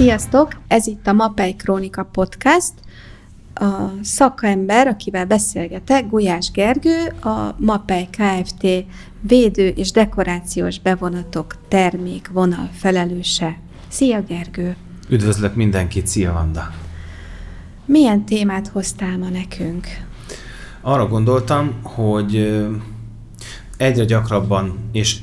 Sziasztok! Ez itt a Mapei Krónika Podcast. A szakember, akivel beszélgetek, Gulyás Gergő, a Mapei Kft. védő és dekorációs bevonatok termék vonal felelőse. Szia Gergő! Üdvözlök mindenkit, szia Vanda! Milyen témát hoztál ma nekünk? Arra gondoltam, hogy egyre gyakrabban és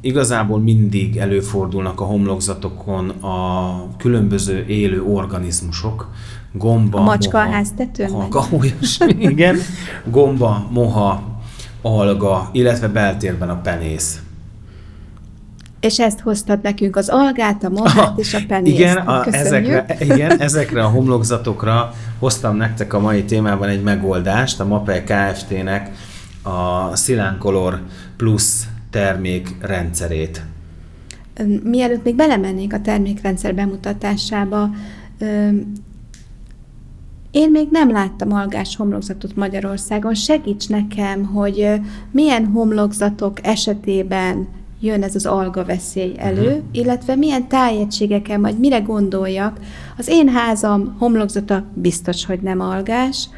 igazából mindig előfordulnak a homlokzatokon a különböző élő organizmusok, gomba, A macska moha, a háztetőn? alga, olyasmi, igen, gomba, moha, alga, illetve beltérben a penész. És ezt hoztad nekünk, az algát, a mohát és a penészt. Igen, a, Köszönjük. ezekre, igen, ezekre a homlokzatokra hoztam nektek a mai témában egy megoldást, a MAPE Kft-nek a Silán Color Plus termék rendszerét. Mielőtt még belemennék a termékrendszer bemutatásába, én még nem láttam algás homlokzatot Magyarországon. Segíts nekem, hogy milyen homlokzatok esetében jön ez az alga veszély elő, uh-huh. illetve milyen tájegységeken, vagy mire gondoljak. Az én házam homlokzata biztos, hogy nem algás.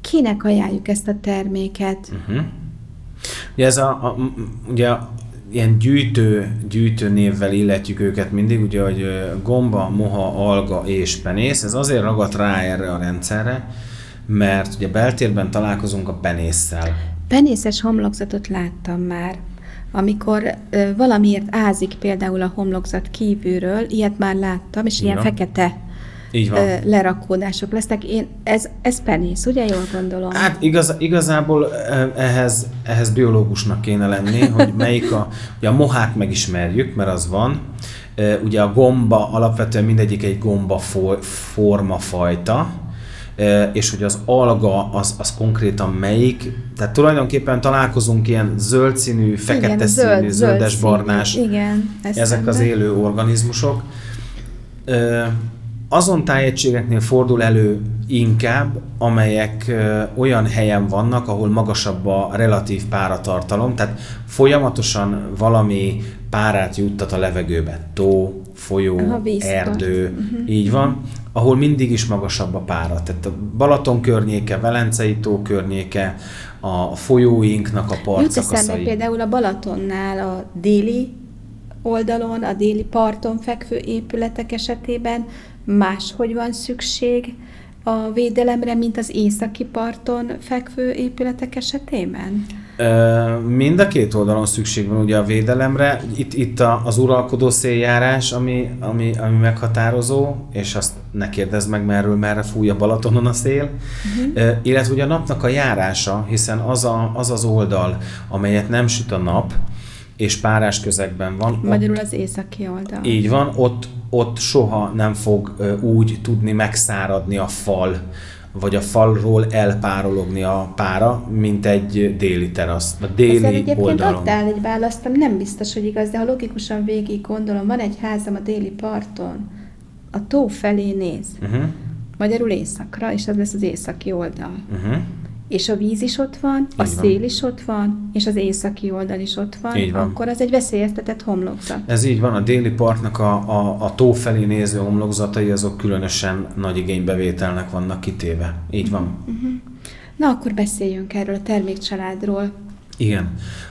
Kinek ajánljuk ezt a terméket? Uh-huh. Ugye ez a, a ugye ilyen gyűjtő, gyűjtő névvel illetjük őket mindig, ugye, hogy gomba, moha, alga és penész. Ez azért ragadt rá erre a rendszerre, mert ugye beltérben találkozunk a penésszel. Penészes homlokzatot láttam már. Amikor ö, valamiért ázik például a homlokzat kívülről, ilyet már láttam, és ilyen Ja. fekete Így van. lerakódások lesznek. Én, ez, ez penész, ugye jól gondolom? Hát igaz, igazából eh, ehhez, ehhez biológusnak kéne lenni, hogy melyik a, ugye a mohát megismerjük, mert az van. Ugye a gomba alapvetően mindegyik egy gomba fo- formafajta, és hogy az alga az, az konkrétan melyik, tehát tulajdonképpen találkozunk ilyen zöld színű, fekete Igen, színű, zöld- zöld zöldes, színű. barnás, Igen, ezek az eszembe. élő organizmusok. Azon tájegységeknél fordul elő inkább, amelyek olyan helyen vannak, ahol magasabb a relatív páratartalom, tehát folyamatosan valami párát juttat a levegőbe. Tó, folyó, Aha, erdő, így van, ahol mindig is magasabb a pára. Tehát a Balaton környéke, Velencei tó környéke, a folyóinknak a Jut partszakaszai. például a Balatonnál a déli oldalon, a déli parton fekvő épületek esetében máshogy van szükség a védelemre, mint az északi parton fekvő épületek esetében? Mind a két oldalon szükség van ugye a védelemre. Itt, itt a, az uralkodó széljárás, ami, ami, ami meghatározó, és azt ne kérdezz meg, merről merre fúj a Balatonon a szél. Uh-huh. Illetve ugye a napnak a járása, hiszen az, a, az az oldal, amelyet nem süt a nap, és párás közegben van, ott Magyarul az északi oldal. így van, ott, ott soha nem fog úgy tudni megszáradni a fal, vagy a falról elpárologni a pára, mint egy déli terasz, a Ezzel déli egyébként oldalon. adtál egy választ, nem biztos, hogy igaz, de ha logikusan végig gondolom, van egy házam a déli parton, a tó felé néz, Uh-huh, magyarul északra, és az lesz az északi oldal. uh-huh. És a víz is ott van, a Így van. szél is ott van, és az északi oldal is ott van, Így van. akkor az egy veszélyeztetett homlokzat. Ez így van, a déli partnak a, a, a tó felé néző homlokzatai, azok különösen nagy igénybevételnek vannak kitéve. Így van. Na, akkor beszéljünk erről a termékcsaládról. Igen.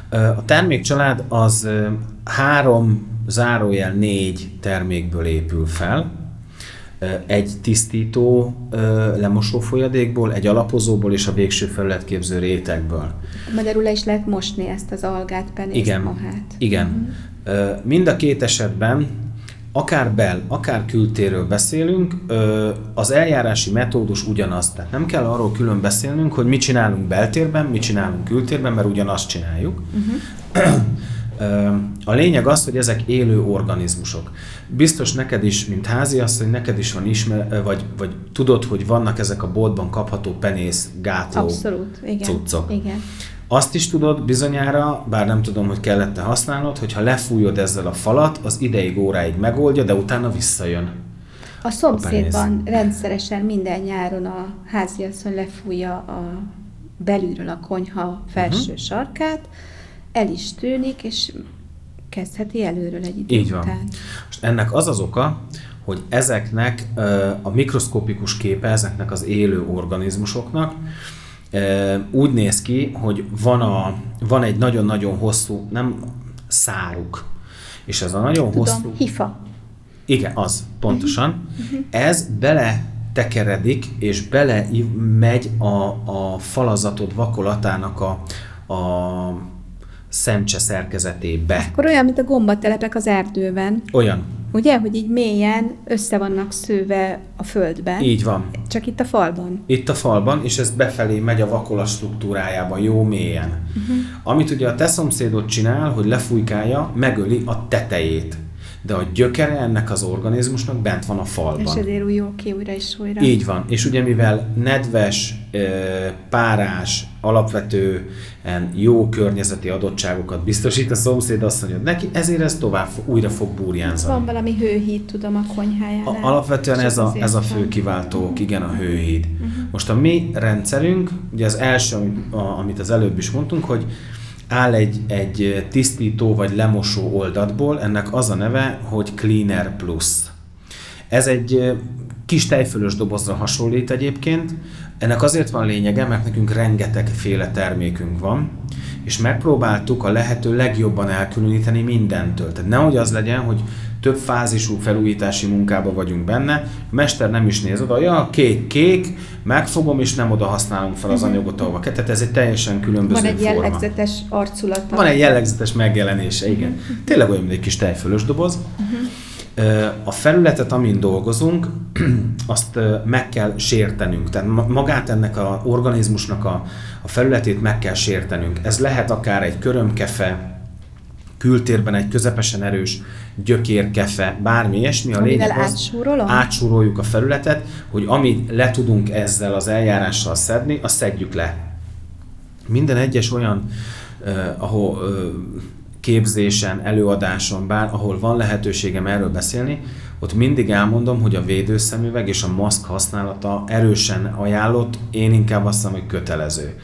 A termékcsalád az három, zárójel négy termékből épül fel. Egy tisztító lemosó folyadékból, egy alapozóból és a végső felületképző rétegből. Magyarul le is lehet mosni ezt az algát, penészt, Igen. mohát. Igen. Ö, Mind a két esetben, akár bel, akár kültéről beszélünk, az eljárási metódus ugyanaz. Tehát nem kell arról külön beszélnünk, hogy mit csinálunk beltérben, mit csinálunk kültérben, mert ugyanazt csináljuk. Ö, A lényeg az, hogy ezek élő organizmusok. Biztos neked is, mint háziasszony, neked is van ismer, vagy, vagy tudod, hogy vannak ezek a boltban kapható penész, gátló Abszolút, igen. cuccok. Igen. Azt is tudod bizonyára, bár nem tudom, hogy kellett-e használnod, hogy ha lefújod ezzel a falat, az ideig, óráig megoldja, de utána visszajön. A szomszédban rendszeresen minden nyáron a háziasszony lefújja a belülről a konyha felső uh-huh. sarkát, el is tűnik, és kezdheti előről egy idő Így van. után. Most ennek az az oka, hogy ezeknek a mikroszkopikus képe ezeknek az élő organizmusoknak úgy néz ki, hogy van, a, van egy nagyon-nagyon hosszú, nem száruk, és ez a nagyon Tudom, hosszú... hifa. Igen, az, pontosan. Ez bele tekeredik, és bele megy a, a falazatod vakolatának a, a szemcse szerkezetébe. Akkor olyan, mint a gombatelepek az erdőben. Olyan. Ugye, hogy így mélyen össze vannak szőve a földbe. Így van. Csak itt a falban. Itt a falban, és ez befelé megy a vakola struktúrájába, jó mélyen. Uh-huh. Amit ugye a te szomszédod csinál, hogy lefújkálja, megöli a tetejét. De a gyökere ennek az organizmusnak bent van a És falban. ezért újul ki újra és újra. Így van. És ugye mivel nedves, párás, alapvetően jó környezeti adottságokat biztosít a szomszéd asszonyod neki, ezért ez tovább újra fog burjánzani. Van valami hőhíd, tudom, a konyhájánál. A, alapvetően És ez a, ez a fő kiváltók, igen, a hőhíd. Most a mi rendszerünk, ugye az első, amit az előbb is mondtunk, hogy áll egy, egy tisztító vagy lemosó oldatból, ennek az a neve, hogy Cleaner Plus. Ez egy kis tejfölös dobozra hasonlít egyébként. Ennek azért van lényege, mert nekünk rengetegféle termékünk van, és megpróbáltuk a lehető legjobban elkülöníteni mindentől. Tehát nehogy az legyen, hogy több fázisú felújítási munkába vagyunk benne, a mester nem is néz oda, ja, kék, kék, megfogom, és nem oda használunk fel az anyagot, ahova kell. Tehát ez egy teljesen különböző Van egy forma. jellegzetes arculata. Van egy jellegzetes megjelenése, igen. Tényleg olyan, mint egy kis tejfölös doboz. Ö, A felületet, amin dolgozunk, azt meg kell sértenünk. Tehát ma- magát ennek az organizmusnak a, a felületét meg kell sértenünk. Ez lehet akár egy körömkefe, kültérben egy közepesen erős gyökérkefe, bármi ilyesmi. A Amivel lényeg az, átsúroljuk a felületet, hogy amit le tudunk ezzel az eljárással szedni, azt szedjük le. Minden egyes olyan, uh, ahol uh, képzésen, előadáson, bár ahol van lehetőségem erről beszélni, ott mindig elmondom, hogy a védőszemüveg és a maszk használata erősen ajánlott, én inkább azt mondom, hogy kötelező.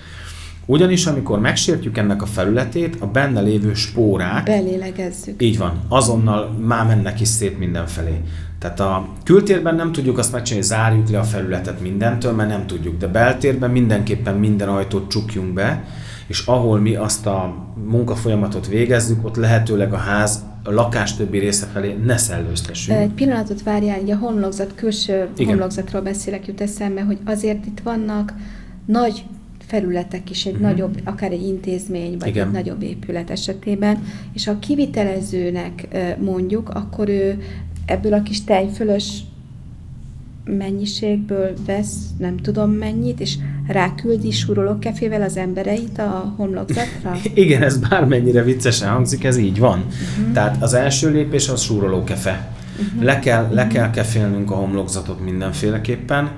Ugyanis amikor megsértjük ennek a felületét, a benne lévő spórák, Belélegezzük. így van, azonnal már mennek is szét mindenfelé. Tehát a kültérben nem tudjuk azt megcsinálni, hogy zárjuk le a felületet mindentől, mert nem tudjuk, de beltérben mindenképpen minden ajtót csukjunk be, és ahol mi azt a munkafolyamatot végezzük, ott lehetőleg a ház, a lakás többi része felé ne szellőztessünk. Egy pillanatot várjál, így a homlokzat, külső. Igen. homlokzatról beszélek, jut eszembe, hogy azért itt vannak nagy felületek is, egy Mhm. nagyobb, akár egy intézmény, vagy Igen. egy nagyobb épület esetében, és ha a kivitelezőnek mondjuk, akkor ő ebből a kis tejfölös mennyiségből vesz nem tudom mennyit, és ráküldi súrolókefével az embereit a homlokzatra? Igen, ez bármennyire viccesen hangzik, ez így van. Uh-huh. Tehát az első lépés az súrolókefe. Uh-huh. Le, kell, le kell kefélnünk a homlokzatot mindenféleképpen,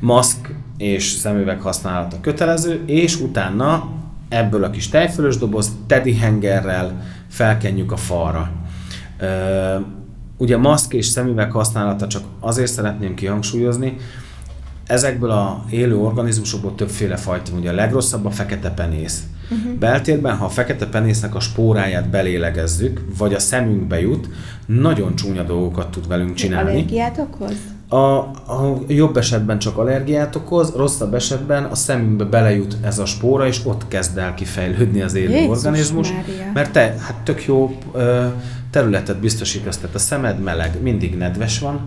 maszk és szemüveg használata kötelező, és utána ebből a kis tejfölös doboz teddy hengerrel felkenjük a falra. Ugye maszk és szemüveg használata csak azért szeretném kihangsúlyozni, ezekből a élő organizmusokból többféle fajta, van. ugye a legrosszabb a fekete penész. Uh-huh. Beltérben, ha a fekete penésznek a spóráját belélegezzük, vagy a szemünkbe jut, nagyon csúnya dolgokat tud velünk csinálni. Allergiát okoz? A, a jobb esetben csak allergiát okoz, rosszabb esetben a szemünkbe belejut ez a spóra, és ott kezd el kifejlődni az élő Jézus organizmus. Mária. Mert te, hát tök jó ö, területet biztosítasz, tehát a szemed meleg, mindig nedves van,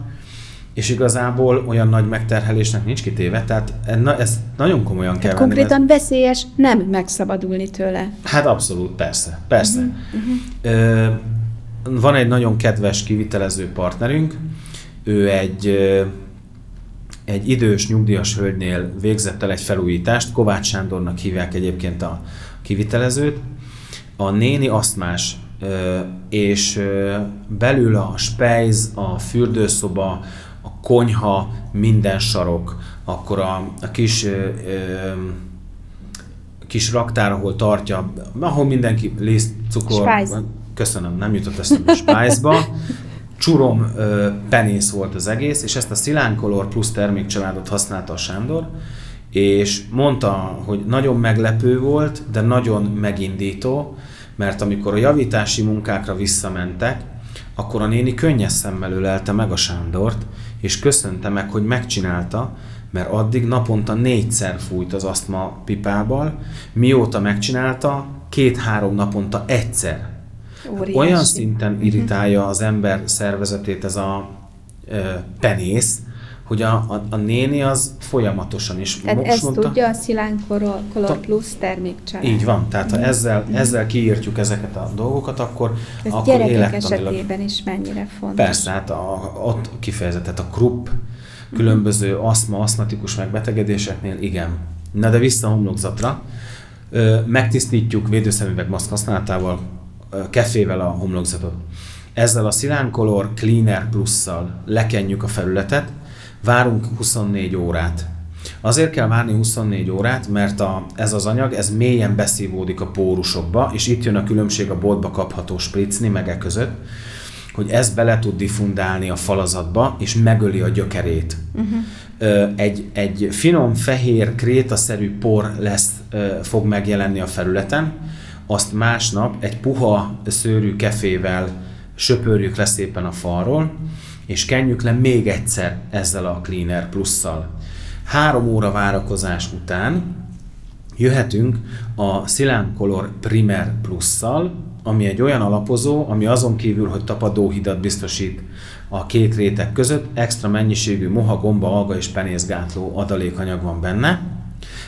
és igazából olyan nagy megterhelésnek nincs kitéve, tehát na, ezt nagyon komolyan kell Tehát venni. mert- konkrétan veszélyes nem megszabadulni tőle. Hát abszolút, persze, persze. Uh-huh, uh-huh. Van egy nagyon kedves kivitelező partnerünk, ő egy, egy idős nyugdíjas hölgynél végzett el egy felújítást, Kovács Sándornak hívják egyébként a kivitelezőt. A néni asztmás, és belül a spejz, a fürdőszoba, a konyha, minden sarok, akkor a, a kis kis raktár, ahol tartja, ahol mindenki liszt, cukor, Spice. köszönöm, nem jutott eszembe Spice-ba, csurom ö, penész volt az egész, és ezt a Silán Color plusz termékcsaládot használta a Sándor, és mondta, hogy nagyon meglepő volt, de nagyon megindító, mert amikor a javítási munkákra visszamentek, akkor a néni könnyes szemmel ölelte meg a Sándort, és köszönte meg, hogy megcsinálta, mert addig naponta négyszer fújt az asztma pipával, mióta megcsinálta, két-három naponta egyszer. Óriási. Olyan szinten irritálja az ember szervezetét ez a ö, penész, hogy a, a, a néni az folyamatosan is Tehát most ezt mondta, tudja a Szilán Color Plus termékcsalád. így van, tehát ha ezzel, ezzel kiírtjuk ezeket a dolgokat, akkor, Ez akkor gyerekek esetében is mennyire fontos. Persze, hát a, ott kifejezetten a krupp, különböző aszma, aszmatikus megbetegedéseknél, igen. Na de vissza a homlokzatra. Megtisztítjuk védőszemüveg maszk használatával, kefével a homlokzatot. Ezzel a Silán Color Cleaner Plus-szal lekenjük a felületet, várunk 24 órát. Azért kell várni 24 órát, mert a, ez az anyag, ez mélyen beszívódik a pórusokba, és itt jön a különbség a boltba kapható spricni mege között, hogy ez bele tud diffundálni a falazatba, és megöli a gyökerét. Uh-huh. Egy, egy finom, fehér, krétaszerű por lesz, fog megjelenni a felületen, azt másnap egy puha szőrű kefével söpörjük le szépen a falról, és kenjük le még egyszer ezzel a Cleaner Plusszal. Három óra várakozás után jöhetünk a Silán Color Primer Plusszal, ami egy olyan alapozó, ami azon kívül, hogy tapadóhidat biztosít a két réteg között, extra mennyiségű moha, gomba, alga és penészgátló adalékanyag van benne.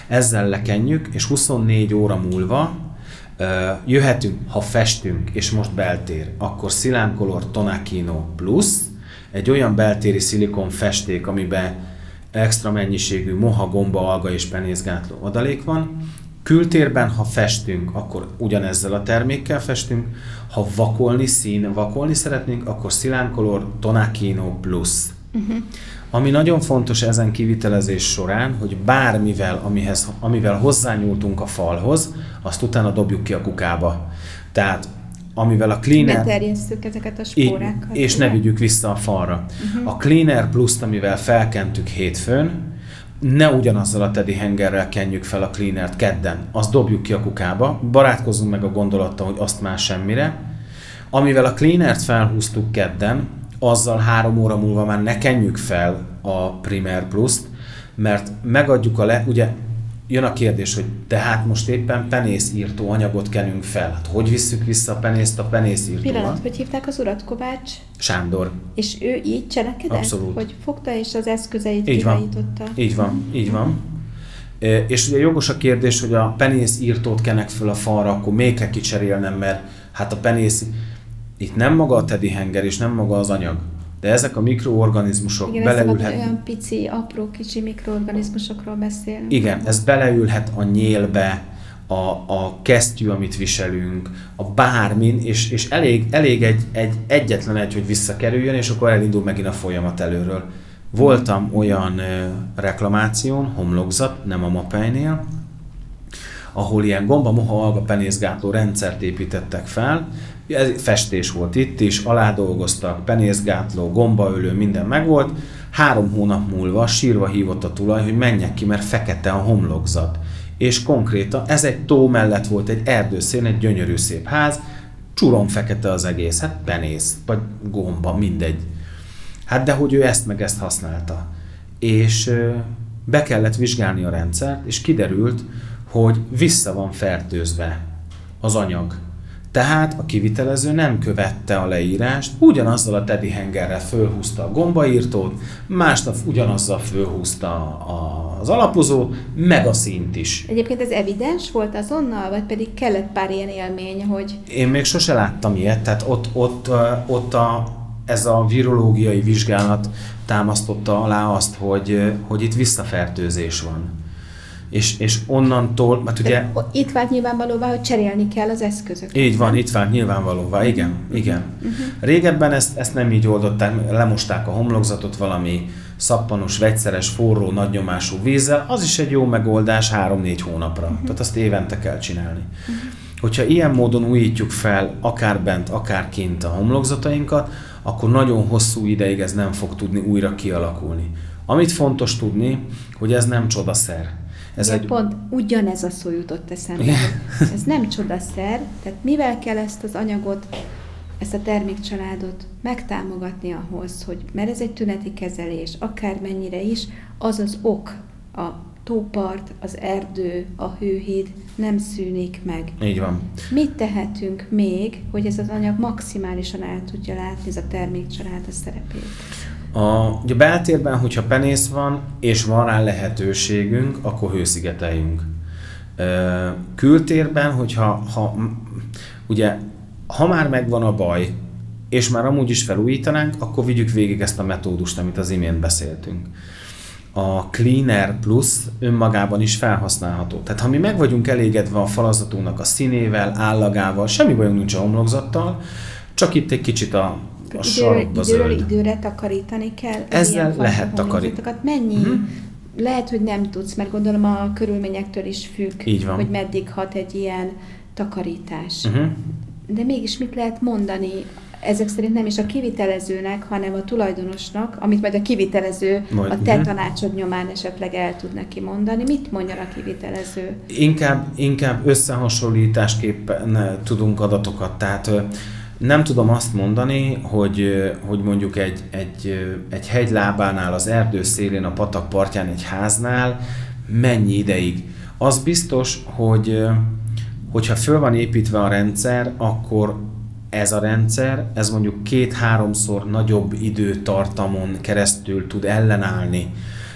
Ezzel lekenjük, és 24 óra múlva jöhetünk, ha festünk, és most beltér, akkor Silán Color Tonakino Plus, egy olyan beltéri szilikon festék, amiben extra mennyiségű moha, gomba, alga és penészgátló adalék van. Kültérben, ha festünk, akkor ugyanezzel a termékkel festünk. Ha vakolni, szín, vakolni szeretnénk, akkor Silán Color Tonakino Plus. Uh-huh. Ami nagyon fontos ezen kivitelezés során, hogy bármivel, amihez, amivel hozzányúltunk a falhoz, azt utána dobjuk ki a kukába. Tehát amivel a Ne cleaner... terjesszük ezeket a spórákat. és ne ugye? vigyük vissza a falra. Uh-huh. A Cleaner Plus-t, amivel felkentük hétfőn, ne ugyanazzal a teddy hengerrel kenjük fel a cleanert kedden, azt dobjuk ki a kukába, barátkozzunk meg a gondolattal, hogy azt már semmire. Amivel a cleanert felhúztuk kedden, azzal három óra múlva már ne kenjük fel a Primer Plus-t, mert megadjuk a le, ugye jön a kérdés, hogy tehát most éppen penészírtó anyagot kenünk fel. Hát hogy visszük vissza a penészt a penészírtóval? Pillanat, hogy hívták az urat, Kovács? Sándor. És ő így cselekedett? Abszolút. Hogy fogta és az eszközeit Így van. Így van, így van. E, És ugye jogos a kérdés, hogy a penész írtót kenek föl a falra, akkor még kell kicserélnem, mert hát a penész, itt nem maga a teddy henger és nem maga az anyag, de ezek a mikroorganizmusok Igen, beleülhet, olyan pici, apró, kicsi mikroorganizmusokról beszélünk. igen, ez beleülhet a nyélbe, a, a kesztyű, amit viselünk, a bármin, és, és elég, elég egy, egy, egyetlen egy, hogy visszakerüljön, és akkor elindul megint a folyamat előről. Voltam olyan ö, reklamáción, homlokzat, nem a mapejnél, ahol ilyen gomba, moha, alga, penészgátló rendszert építettek fel. Ez festés volt itt is, aládolgoztak, penészgátló, gombaölő, minden megvolt. Három hónap múlva sírva hívott a tulaj, hogy menjek ki, mert fekete a homlokzat. És konkrétan ez egy tó mellett volt, egy erdőszén, egy gyönyörű szép ház, csurom fekete az egész, hát penész, vagy gomba, mindegy. Hát de hogy ő ezt meg ezt használta. És be kellett vizsgálni a rendszert, és kiderült, hogy vissza van fertőzve az anyag. Tehát a kivitelező nem követte a leírást, ugyanazzal a teddy hengerrel fölhúzta a gombaírtót, másnap ugyanazzal fölhúzta az alapozó, meg a színt is. Egyébként ez evidens volt azonnal, vagy pedig kellett pár ilyen élmény, hogy Én még sose láttam ilyet, tehát ott, ott, ott a, ez a virológiai vizsgálat támasztotta alá azt, hogy, hogy itt visszafertőzés van. És, és onnantól, mert ugye itt vált nyilvánvalóvá, hogy cserélni kell az eszközöket. Így van, itt vált nyilvánvalóvá, igen, igen. Régebben ezt, ezt nem így oldották, lemosták a homlokzatot valami szappanos, vegyszeres, forró, nagynyomású vízzel, az is egy jó megoldás 3-4 hónapra. Tehát azt évente kell csinálni. Hogyha ilyen módon újítjuk fel, akár bent, akár kint a homlokzatainkat, akkor nagyon hosszú ideig ez nem fog tudni újra kialakulni. Amit fontos tudni, hogy ez nem csodaszer. Ez egy Pont ugyanez a szó jutott eszembe. Igen. Ez nem csodaszer, tehát mivel kell ezt az anyagot ezt a termékcsaládot megtámogatni ahhoz, hogy, mert ez egy tüneti kezelés, akármennyire is, az az ok, a tópart, az erdő, a hőhíd nem szűnik meg. Így van. Mit tehetünk még, hogy ez az anyag maximálisan el tudja látni, ez a termékcsalád a szerepét? A, ugye beltérben, hogyha penész van, és van rá lehetőségünk, akkor hőszigeteljünk. Kültérben, hogyha ha, ugye, ha már megvan a baj, és már amúgy is felújítanánk, akkor vigyük végig ezt a metódust, amit az imént beszéltünk. A Cleaner Plus önmagában is felhasználható. Tehát ha mi meg vagyunk elégedve a falazatunknak a színével, állagával, semmi bajunk nincs a homlokzattal, csak itt egy kicsit a, a időről, sarokba időről zöld. időre takarítani kell. Ezzel lehet takarít- homlokzatokat. Mennyi? Mhm. Lehet, hogy nem tudsz, mert gondolom a körülményektől is függ, Így van. hogy meddig hat egy ilyen takarítás. Uh-huh. De mégis mit lehet mondani? Ezek szerint nem is a kivitelezőnek, hanem a tulajdonosnak, amit majd a kivitelező Majd, a te mhm. tanácsod nyomán esetleg el tud neki mondani. Mit mondja a kivitelező? Inkább, inkább összehasonlításképpen eh, tudunk adatokat, tehát nem tudom azt mondani, hogy, hogy mondjuk egy, egy, egy hegy lábánál, az erdő szélén, a patak partján, egy háznál mennyi ideig. Az biztos, hogy hogyha föl van építve a rendszer, akkor ez a rendszer, ez mondjuk két-háromszor nagyobb időtartamon keresztül tud ellenállni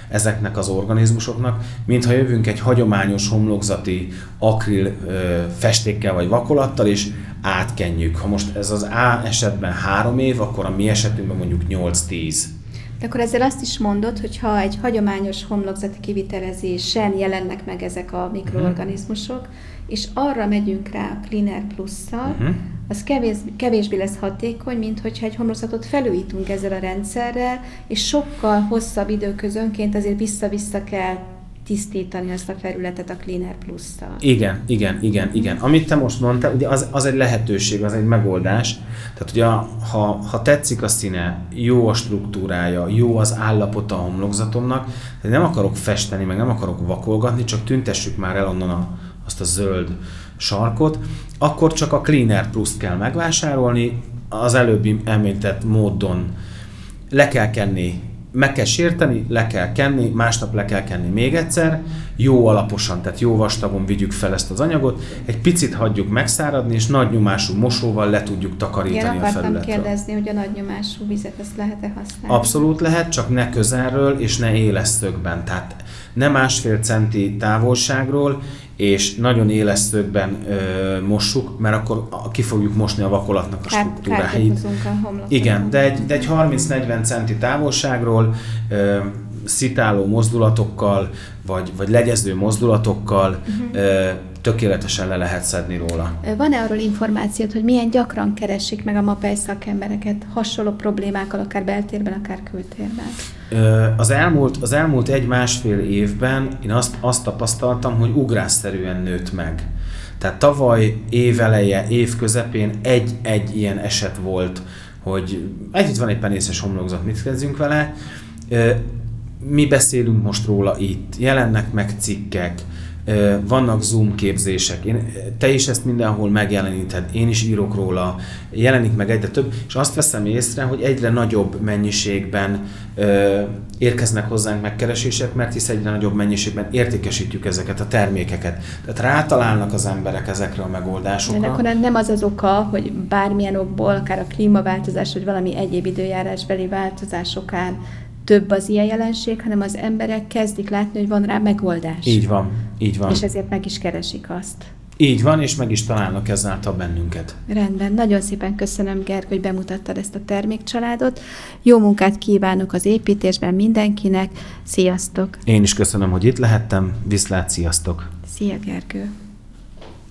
ezeknek az organizmusoknak, mint ha jövünk egy hagyományos homlokzati akril festékkel vagy vakolattal, és átkenjük. Ha most ez az A esetben három év, akkor a mi esetünkben mondjuk 8-10. De akkor ezzel azt is mondod, hogy ha egy hagyományos homlokzati kivitelezésen jelennek meg ezek a mikroorganizmusok, és arra megyünk rá a Cleaner Plus-szal, Mhm. az kevés, kevésbé lesz hatékony, mint hogyha egy homlokzatot felújítunk ezzel a rendszerrel, és sokkal hosszabb időközönként azért vissza-vissza kell tisztítani azt a felületet a Cleaner Plus-szal. Igen, igen, igen, igen. Amit te most mondtál, ugye az, az egy lehetőség, az egy megoldás. Tehát ugye ha, ha tetszik a színe, jó a struktúrája, jó az állapota a homlokzatomnak, de nem akarok festeni, meg nem akarok vakolgatni, csak tüntessük már el onnan a, azt a zöld sarkot, akkor csak a Cleaner Plus-t kell megvásárolni, az előbbi említett módon le kell kenni, meg kell sérteni, le kell kenni, másnap le kell kenni még egyszer, jó alaposan, tehát jó vastagon vigyük fel ezt az anyagot, egy picit hagyjuk megszáradni, és nagy nyomású mosóval le tudjuk Igen, takarítani a akartam felületről. kérdezni, hogy a nagy nyomású vizet ezt lehet-e használni? Abszolút lehet, csak ne közelről és ne éles szögben. Tehát ne másfél centi távolságról, és nagyon éles szögben ö, mossuk, mert akkor ki fogjuk mosni a vakolatnak a Kár, struktúráit. a. Igen, de egy, de egy 30-40 centi távolságról ö, szitáló mozdulatokkal, vagy, vagy legyező mozdulatokkal Mhm. ö, tökéletesen le lehet szedni róla. Van-e arról információt, hogy milyen gyakran keresik meg a MAPEI szakembereket hasonló problémákkal, akár beltérben, akár kültérben? Az elmúlt, az elmúlt egy-másfél évben én azt, azt tapasztaltam, hogy ugrásszerűen nőtt meg. Tehát tavaly éveleje, év közepén egy-egy ilyen eset volt, hogy egy itt van egy penészes homlokzat, mit kezdjünk vele. Mi beszélünk most róla itt, jelennek meg cikkek, vannak Zoom képzések, én, te is ezt mindenhol megjeleníted, én is írok róla, jelenik meg egyre több, és azt veszem észre, hogy egyre nagyobb mennyiségben ö, érkeznek hozzánk megkeresések, mert hisz egyre nagyobb mennyiségben értékesítjük ezeket a termékeket. Tehát rátalálnak az emberek ezekre a De megoldásokra. akkor nem az az oka, hogy bármilyen okból, akár a klímaváltozás, vagy valami egyéb időjárásbeli változás okán több az ilyen jelenség, hanem az emberek kezdik látni, hogy van rá megoldás. Így van, így van. És ezért meg is keresik azt. Így van, és meg is találnak ezáltal bennünket. Rendben, nagyon szépen köszönöm, Gerg, hogy bemutattad ezt a termékcsaládot. Jó munkát kívánok az építésben mindenkinek. Sziasztok! Én is köszönöm, hogy itt lehettem. Viszlát, sziasztok! Szia, Gergő!